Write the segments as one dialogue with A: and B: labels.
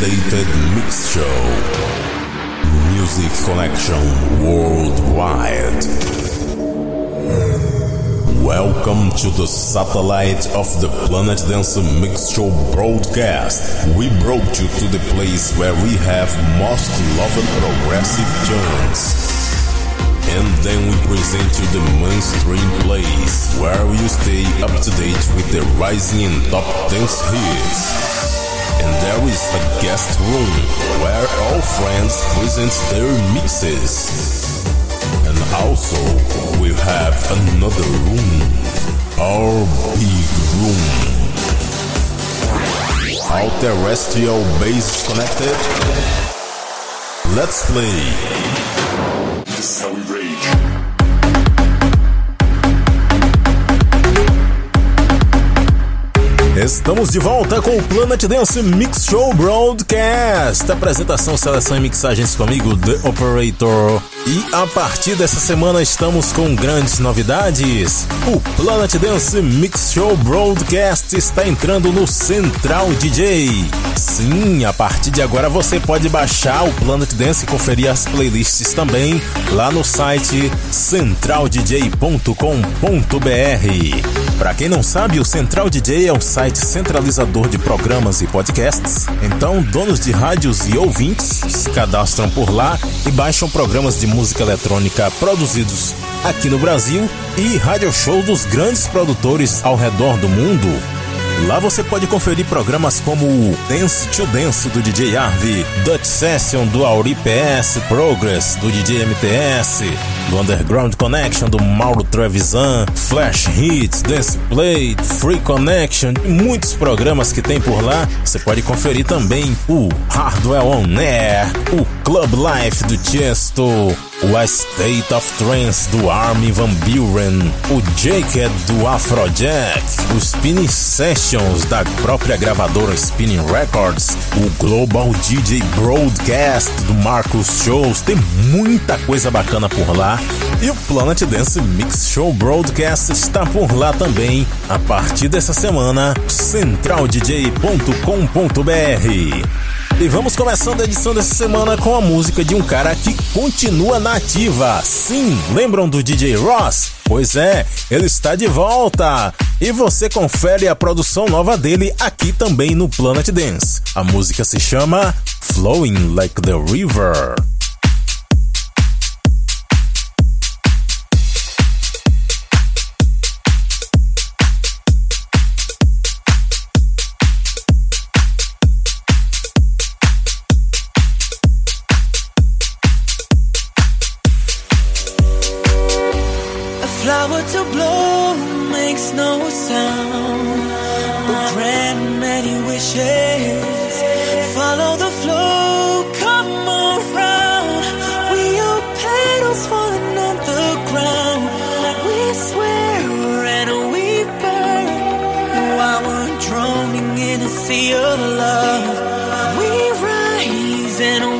A: updated mix show. Music Connection Worldwide. Welcome to the satellite of the Planet Dance Mix Show broadcast. We brought you to the place where we have most loved progressive tunes. And then we present you the mainstream place where you stay up to date with the rising and top dance hits. And there is a guest room where all friends present their mixes. And also, we have another room, our big room. All terrestrial base connected. Let's play.
B: This is how we rage.
A: Estamos de volta com o Planet Dance Mix Show Broadcast. Apresentação, seleção e mixagens comigo, The Operator. E a partir dessa semana estamos com grandes novidades. O Planet Dance Mix Show Broadcast está entrando no Central DJ. Sim, a partir de agora você pode baixar o Planet Dance e conferir as playlists também lá no site centraldj.com.br. Para quem não sabe, o Central DJ é um site centralizador de programas e podcasts. Então, donos de rádios e ouvintes se cadastram por lá e baixam programas de música eletrônica produzidos aqui no Brasil e radio shows dos grandes produtores ao redor do mundo. Lá você pode conferir programas como o Dance to Dance do DJ Arvi, Dutch Session do Auri PS, Progress do DJ MTS, do Underground Connection do Mauro Trevisan, Flash Hits, Dance Play, Free Connection e muitos programas que tem por lá. Você pode conferir também o Hardware On Air, o Club Life do Chesto, o State of Trance do Armin Van Buren, o Jacket do Afrojack, o Spinning Sessions da própria gravadora Spinning Records, o Global DJ Broadcast do Marcos Shows, tem muita coisa bacana por lá. E o Planet Dance Mix Show Broadcast está por lá também a partir dessa semana, centraldj.com.br. E vamos começando a edição dessa semana com a música de um cara que continua na ativa. Sim, lembram do DJ Ross? Pois é, ele está de volta. E você confere a produção nova dele aqui também no Planet Dance. A música se chama Flowing Like the River.
C: Flower to bloom makes no sound, but grant many wishes. Follow the flow, come around. We are petals falling on the ground. We swear and we burn while we're droning in a sea of love. We rise and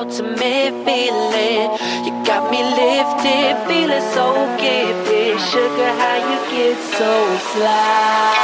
D: ultimate feeling. You got me lifted, feeling so gifted. Sugar, how you get so fly?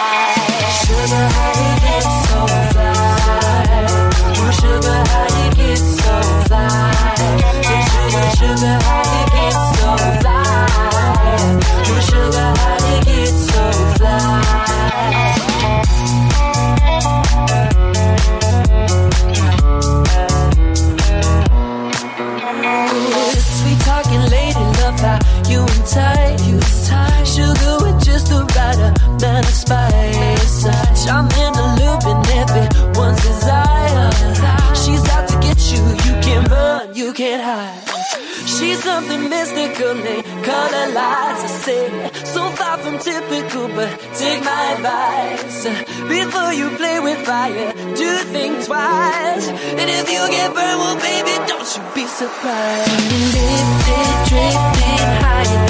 D: typical, but take my advice. Before you play with fire, do think twice. And if you get burned, well, baby, don't you be surprised.
C: Lift it, drift it higher.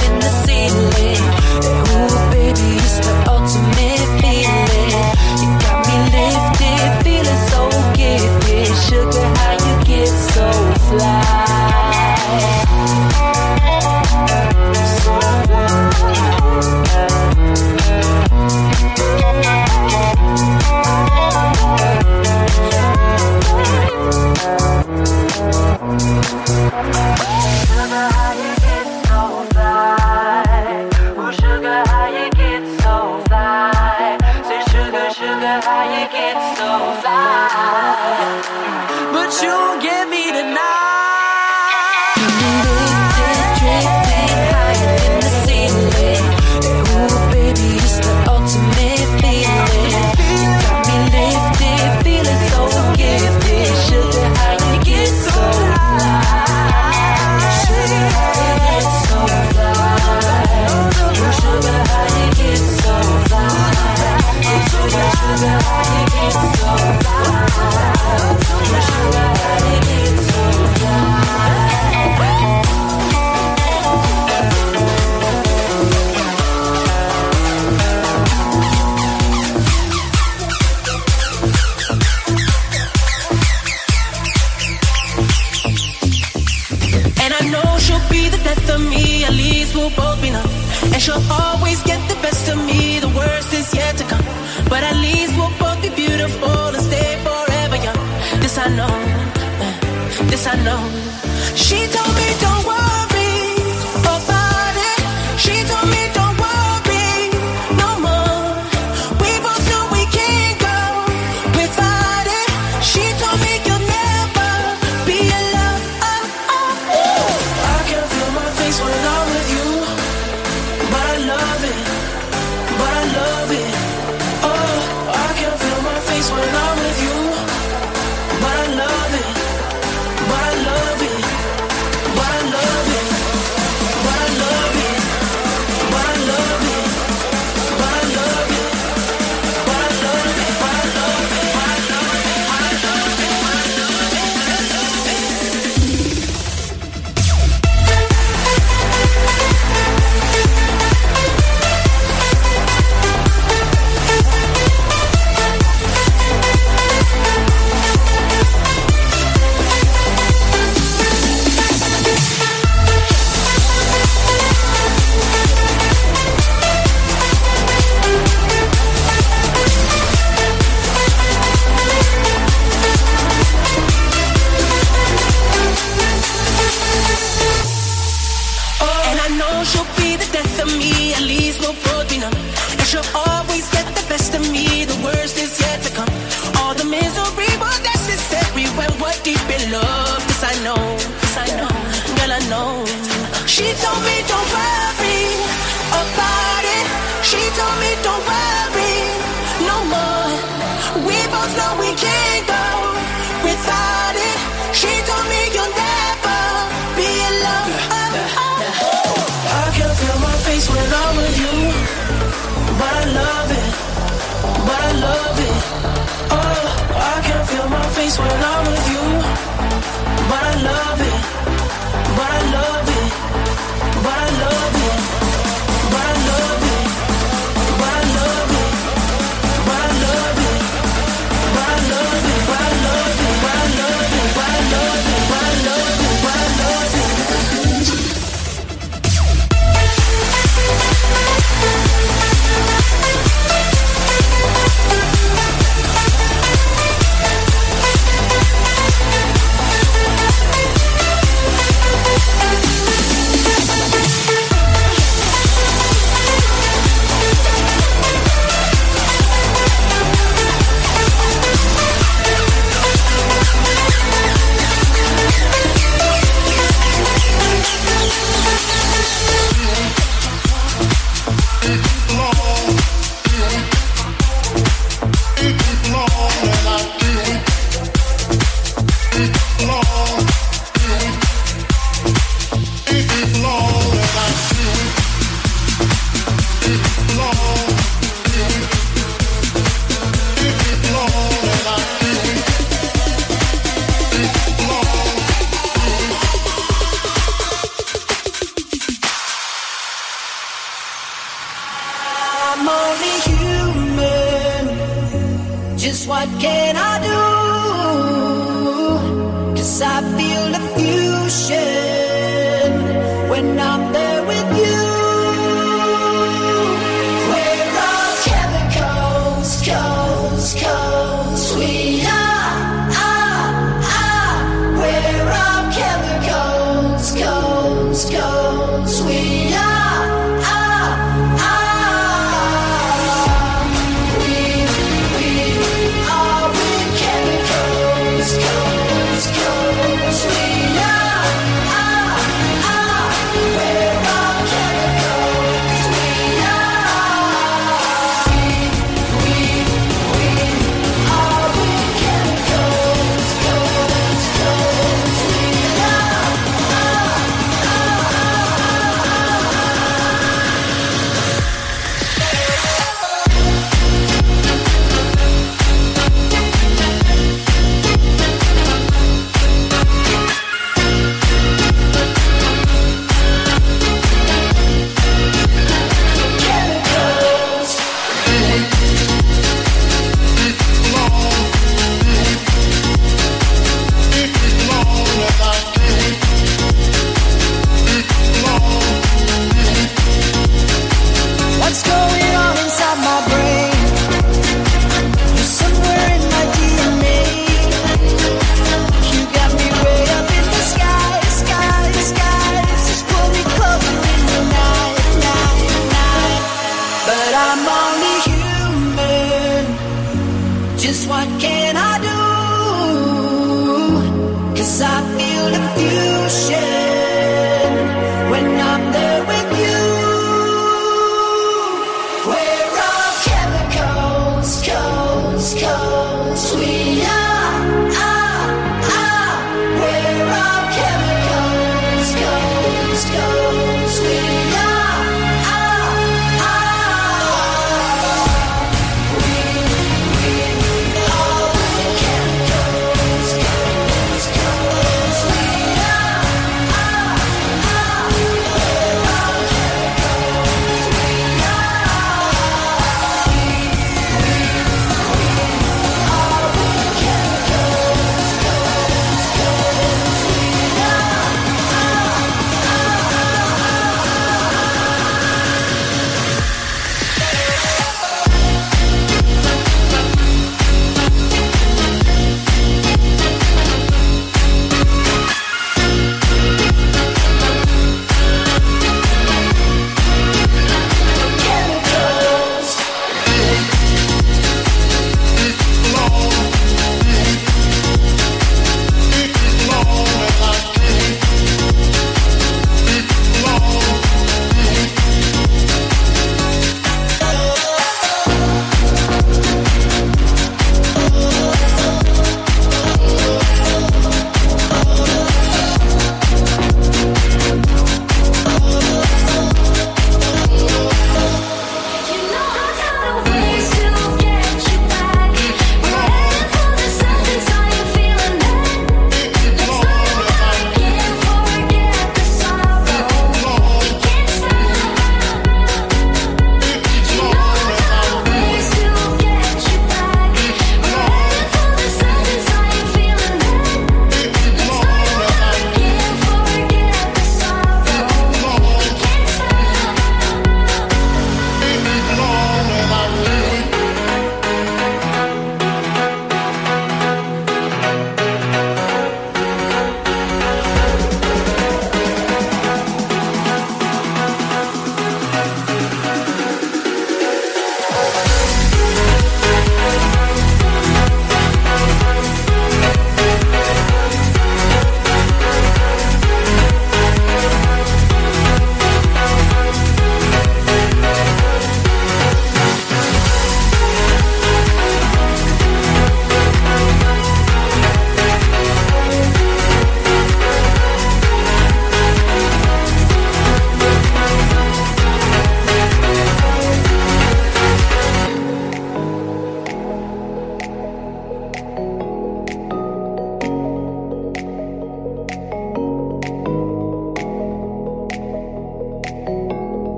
C: I
E: know. She told me
D: don't.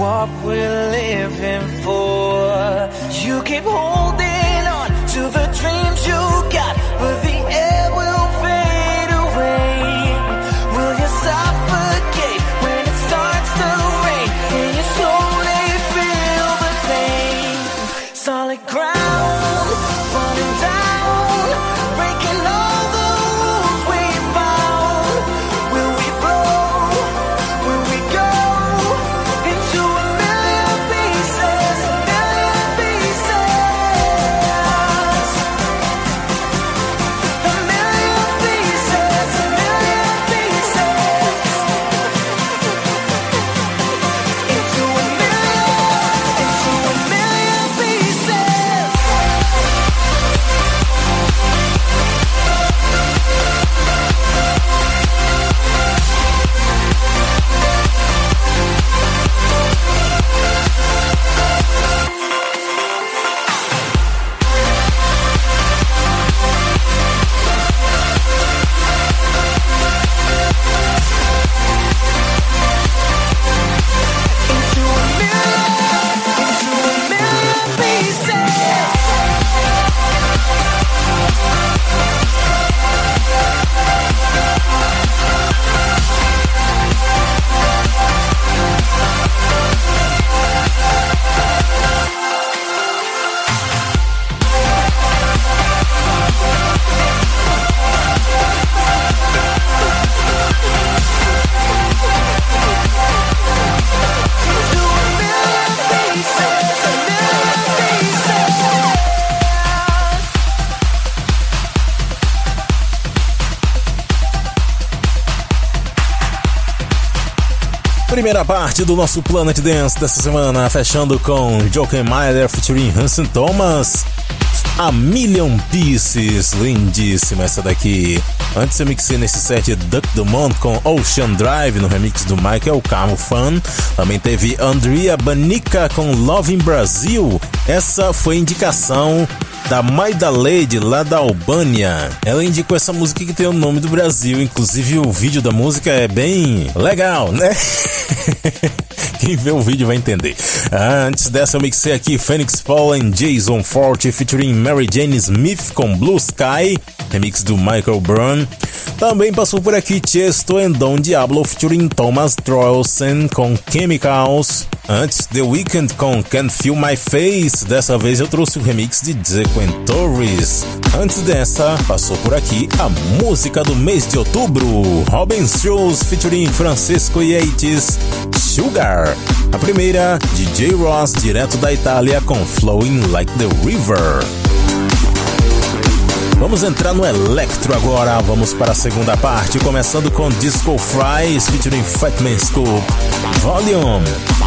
D: What we're living for. You keep holding on to the dreams you
A: Primeira parte do nosso Planet Dance dessa semana, fechando com Joker Myler featuring Hanson Thomas. A Million Pieces, lindíssima essa daqui. Antes eu mixei nesse set Duck Dumont com Ocean Drive no remix do Michael Carmo Fan. Também teve Andrea Banica com Love in Brasil. Essa foi indicação da Maida Lady lá da Albânia. Ela indicou essa música que tem o nome do Brasil, inclusive o vídeo da música é bem legal, né? Quem vê o vídeo vai entender. Ah, antes dessa eu mixei aqui Phoenix Fallen, Jason Forte featuring Mary Jane Smith com Blue Sky, remix do Michael Brown. Também passou por aqui Chesto and Don Diablo featuring Thomas Troelsen com Chemicals. Antes, The Weeknd com Can Feel My Face. Dessa vez eu trouxe o remix de Zequen Torres. Antes dessa, passou por aqui a música do mês de outubro. Robin Schulz featuring Francisco Yates, Sugar. A primeira, DJ Ross, direto da Itália com Flowing Like the River. Vamos entrar no electro agora. Vamos para a segunda parte, começando com Disco Fries featuring Fatman Scoop. Volume.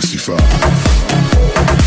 A: Sixty-five.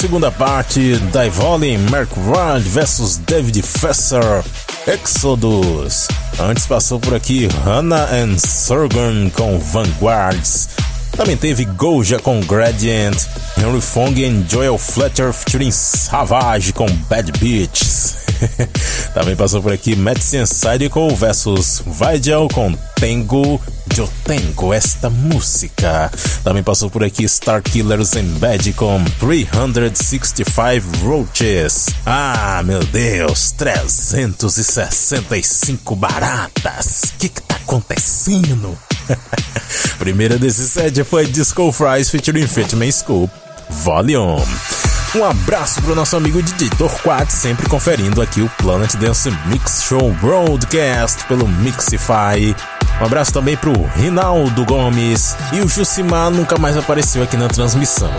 A: Segunda parte, Divoli Mark Rod vs David Fesser, Exodus. Antes passou por aqui Hannah and Surgan com Vanguards. Também teve Goja com Gradient, Henry Fong e Joel Fletcher featuring Savage com Bad Beats. Também passou por aqui Medicine Cycle versus Vigil com Tengo Eu Tengo esta música. Também passou por aqui Star Killers em Bad com 365 Roaches. Ah, meu Deus, 365 baratas. O que que tá acontecendo? Primeira desse set foi Disco Fries featuring Fitman Scoop Volume. Um abraço pro nosso amigo DJ Torquat, sempre conferindo aqui o Planet Dance Mix Show Broadcast pelo Mixify. Um abraço também pro Rinaldo Gomes e o Jusimar nunca mais apareceu aqui na transmissão.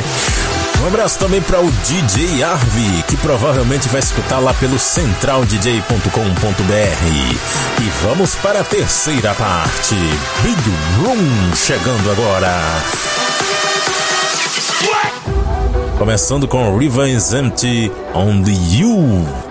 A: um abraço também para o DJ Arvi, que provavelmente vai escutar lá pelo centraldj.com.br. E vamos para a terceira parte. Big Room chegando agora. Começando com Rivers Empty Only You.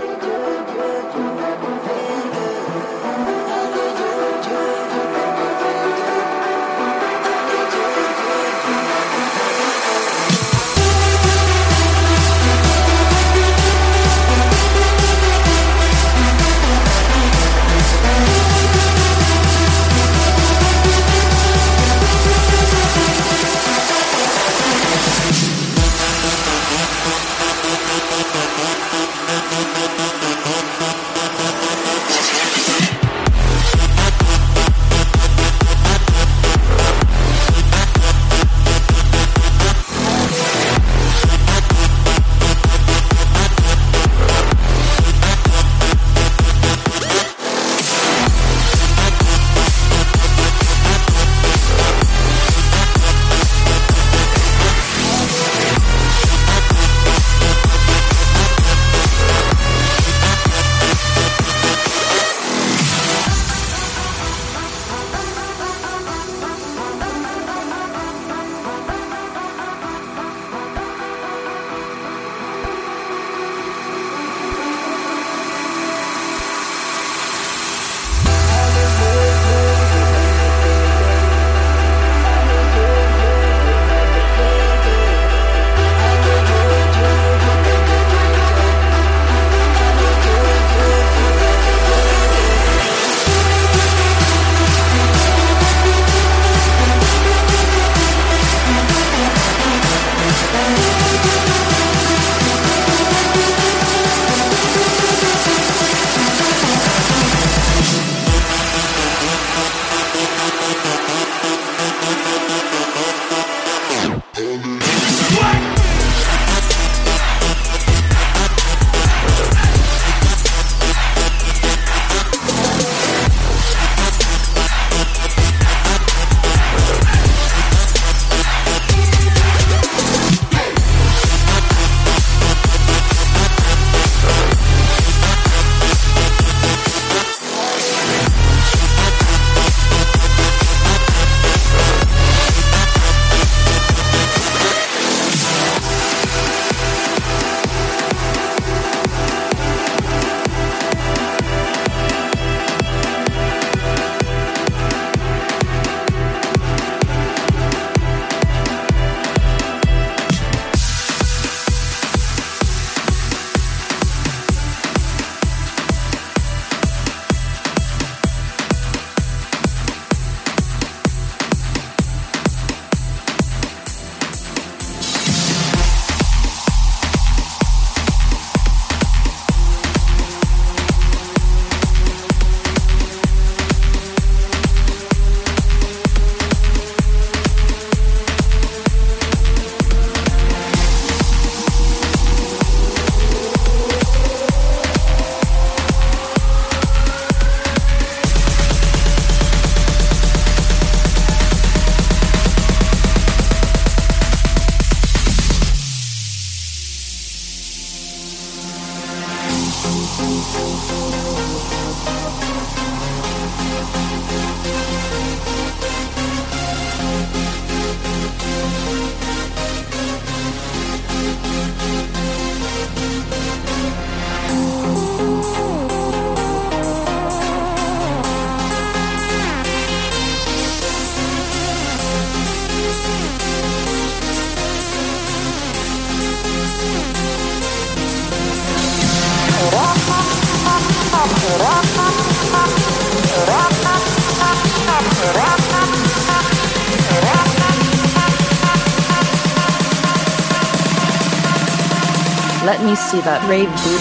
F: Great.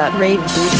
F: that
G: rage.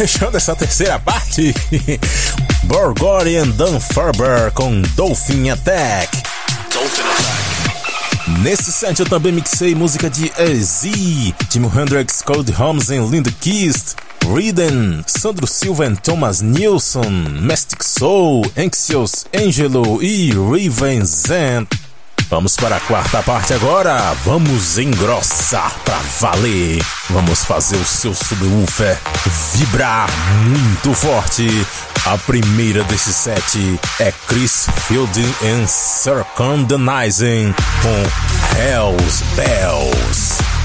A: Fechando essa terceira parte. Borgorian Dan Farber com Dolphin Attack.
H: Dolphin attack.
A: Nesse set eu também mixei música de Easy, Jimi Hendrix, Cold Holmes e Linda Kist, Rhythm, Sandro Silva e Thomas Nilsson, Mystic Soul, Anxious Angelo e Raven Zen. Vamos para a quarta parte agora. Vamos engrossar pra valer. Vamos fazer o seu subwoofer vibrar muito forte. A primeira desse set é Chris Fielding and Circumdanizing com Hell's Bells.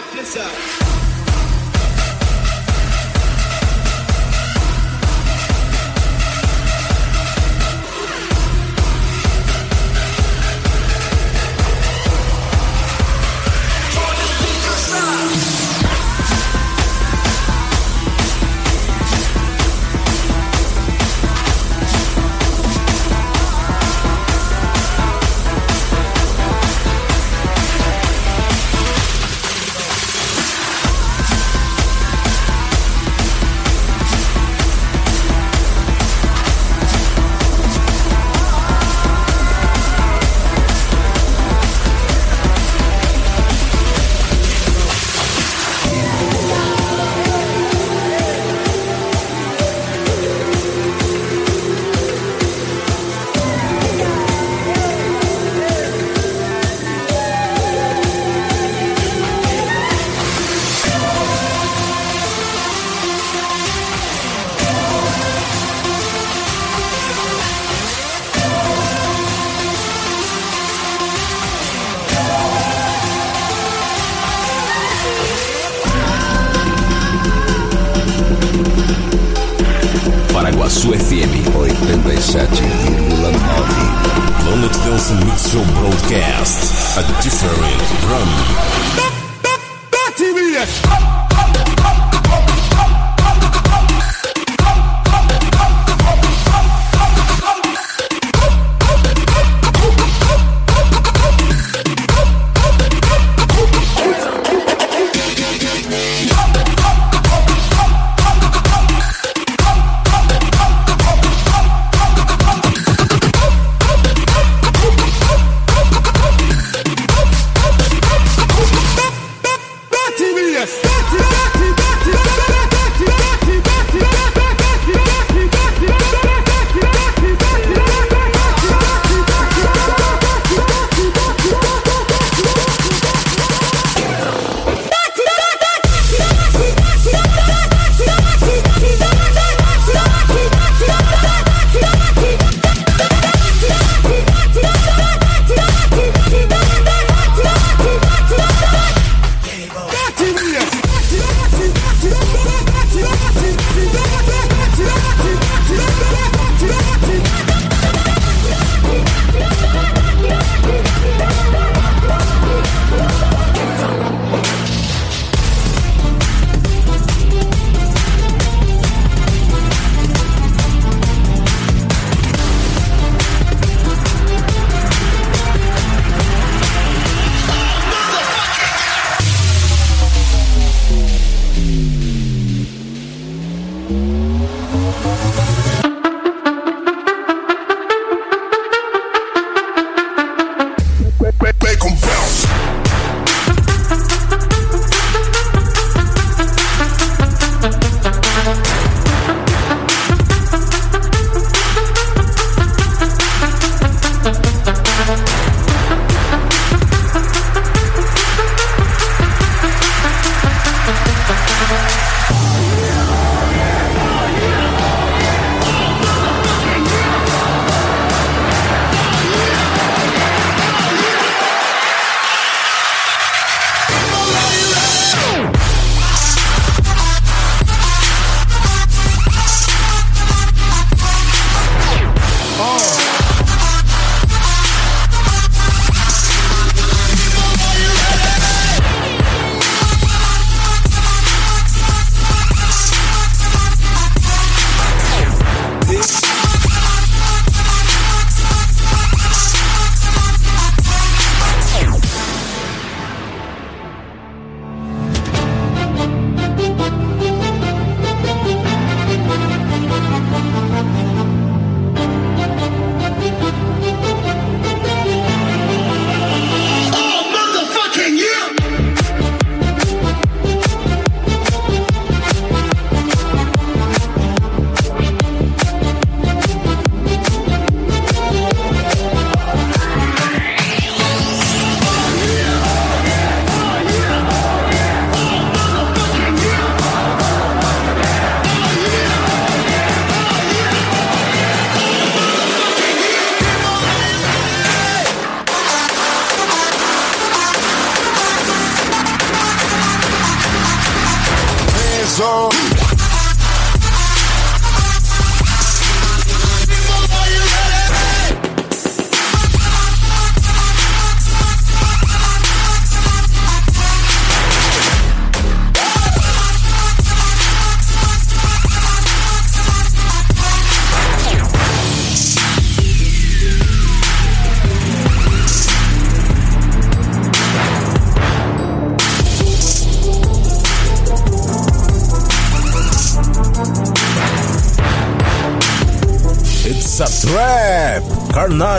I: check this
A: out.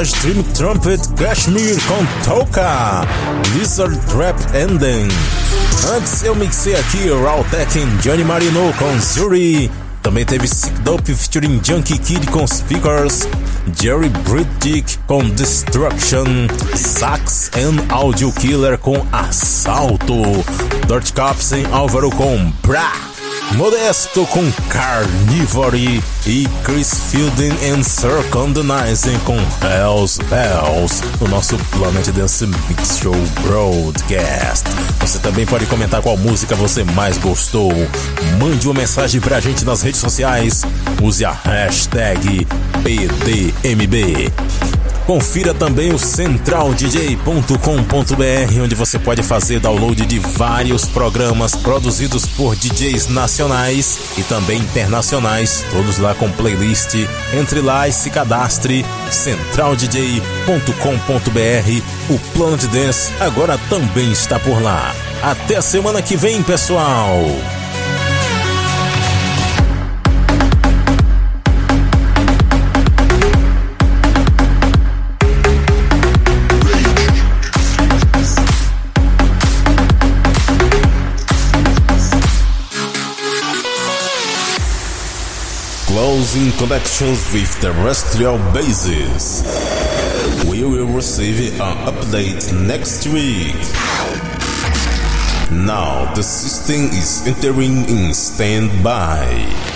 A: Carnage, Dream Trumpet, Kashmir com Toka, Lizard Trap Ending. Antes eu mixei aqui Raw Tekken, Johnny Marino com Zuri. Também teve Sick Dope featuring Junkie Kid com Speakers, Jerry Briddick com Destruction, Sax and Audio Killer com Assalto, Dirt Cops em Álvaro com Bra. Modesto com Carnivory e Chris Fielding and Circumdanizing com Hells Bells no nosso Planet Dance Mix Show Broadcast. Você também pode comentar qual música você mais gostou. Mande uma mensagem pra gente nas redes sociais. Use a hashtag PDMB. Confira também o centraldj.com.br, onde você pode fazer download de vários programas produzidos por DJs nacionais e também internacionais, todos lá com playlist. Entre lá e se cadastre centraldj.com.br. O Planet Dance agora também está por lá. Até a semana que vem, pessoal! Closing connections with terrestrial bases. We will receive an update next week. Now the system is entering in standby.